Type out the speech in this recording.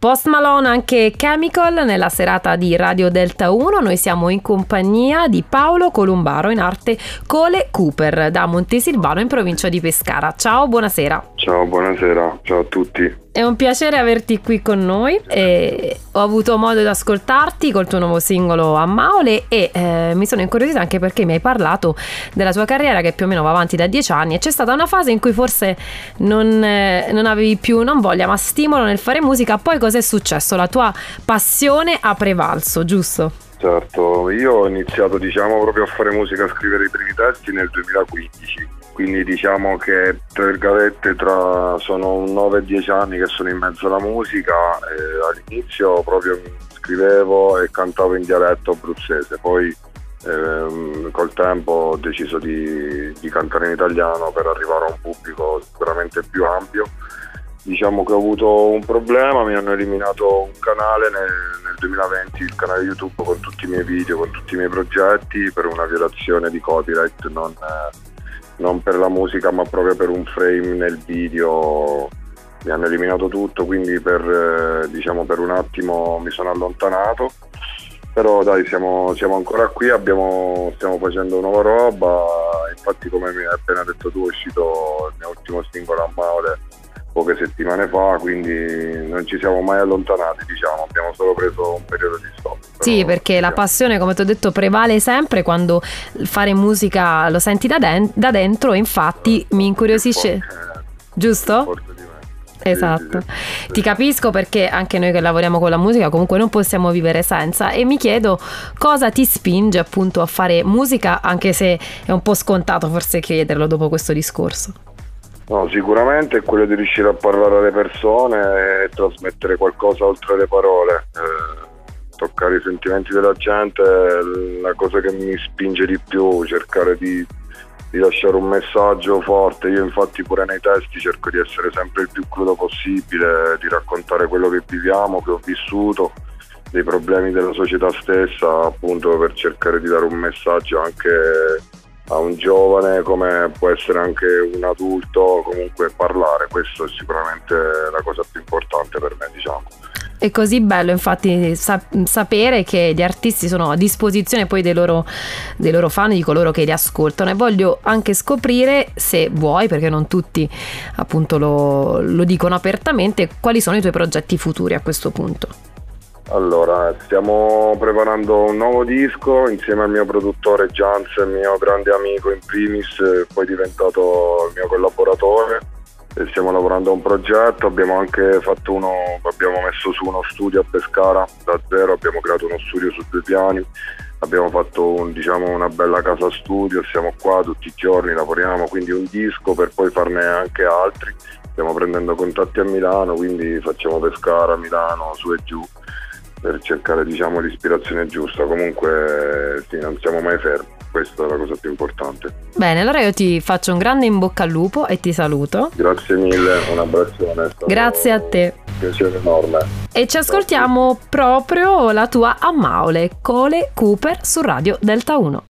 Post Malone anche Chemical nella serata di Radio Delta 1. Noi siamo in compagnia di Paolo Columbaro in arte Cole Cooper da Montesilvano in provincia di Pescara. Ciao, buonasera. Ciao, buonasera. Ciao a tutti. È un piacere averti qui con noi. E ho avuto modo di ascoltarti col tuo nuovo singolo a Maole e eh, mi sono incuriosita anche perché mi hai parlato della tua carriera che più o meno va avanti da dieci anni e c'è stata una fase in cui forse non, eh, non avevi più non voglia ma stimolo nel fare musica. Poi cos'è successo? La tua passione ha prevalso, giusto? Certo, io ho iniziato diciamo proprio a fare musica, a scrivere i primi testi nel 2015 quindi diciamo che tra virgolette tra, sono 9-10 anni che sono in mezzo alla musica all'inizio proprio scrivevo e cantavo in dialetto abruzzese. Poi ehm, col tempo ho deciso di, di, cantare in italiano per arrivare a un pubblico sicuramente più ampio. Diciamo che ho avuto un problema mi hanno eliminato un canale nel, nel 2020 il canale youtube con tutti i miei video con tutti i miei progetti per una violazione di copyright non non per la musica ma proprio per un frame nel video. Mi hanno eliminato tutto quindi per, eh, diciamo, per un attimo mi sono allontanato. Però dai siamo, siamo ancora qui abbiamo, stiamo facendo nuova roba. Infatti come mi hai appena detto tu è uscito il mio ultimo singolo a Maule poche settimane fa, quindi non ci siamo mai allontanati, diciamo, abbiamo solo preso un periodo di stop. Sì, perché la passione, come ti ho detto, prevale sempre quando fare musica lo senti da, den- da dentro, infatti mi incuriosisce. Giusto? Esatto, ti capisco perché anche noi che lavoriamo con la musica comunque non possiamo vivere senza e mi chiedo cosa ti spinge appunto a fare musica anche se è un po' scontato forse chiederlo dopo questo discorso. No, sicuramente è quello di riuscire a parlare alle persone e trasmettere qualcosa oltre le parole. Eh, toccare i sentimenti della gente è la cosa che mi spinge di più, cercare di, di lasciare un messaggio forte. Io infatti pure nei testi cerco di essere sempre il più crudo possibile, di raccontare quello che viviamo, che ho vissuto, dei problemi della società stessa, appunto per cercare di dare un messaggio anche a un giovane come può essere anche un adulto, comunque parlare, questo è sicuramente la cosa più importante per me, diciamo. È così bello infatti sap- sapere che gli artisti sono a disposizione poi dei loro, dei loro, fan, di coloro che li ascoltano e voglio anche scoprire se vuoi, perché non tutti appunto lo, lo dicono apertamente, quali sono i tuoi progetti futuri a questo punto. Allora, stiamo preparando un nuovo disco insieme al mio produttore Jans, mio grande amico in primis, poi diventato il mio collaboratore. E stiamo lavorando a un progetto, abbiamo anche fatto uno, abbiamo messo su uno studio a Pescara da zero, abbiamo creato uno studio su due piani, abbiamo fatto un, diciamo, una bella casa studio, siamo qua tutti i giorni, lavoriamo, quindi un disco per poi farne anche altri. Stiamo prendendo contatti a Milano, quindi facciamo Pescara, Milano, su e giù per cercare diciamo, l'ispirazione giusta. Comunque sì, non siamo mai fermi, questa è la cosa più importante. Bene, allora io ti faccio un grande in bocca al lupo e ti saluto. Grazie mille, un abbraccione. Grazie a te. Un piacere enorme. E ci ascoltiamo proprio la tua Ammaule, Cole Cooper su Radio Delta 1.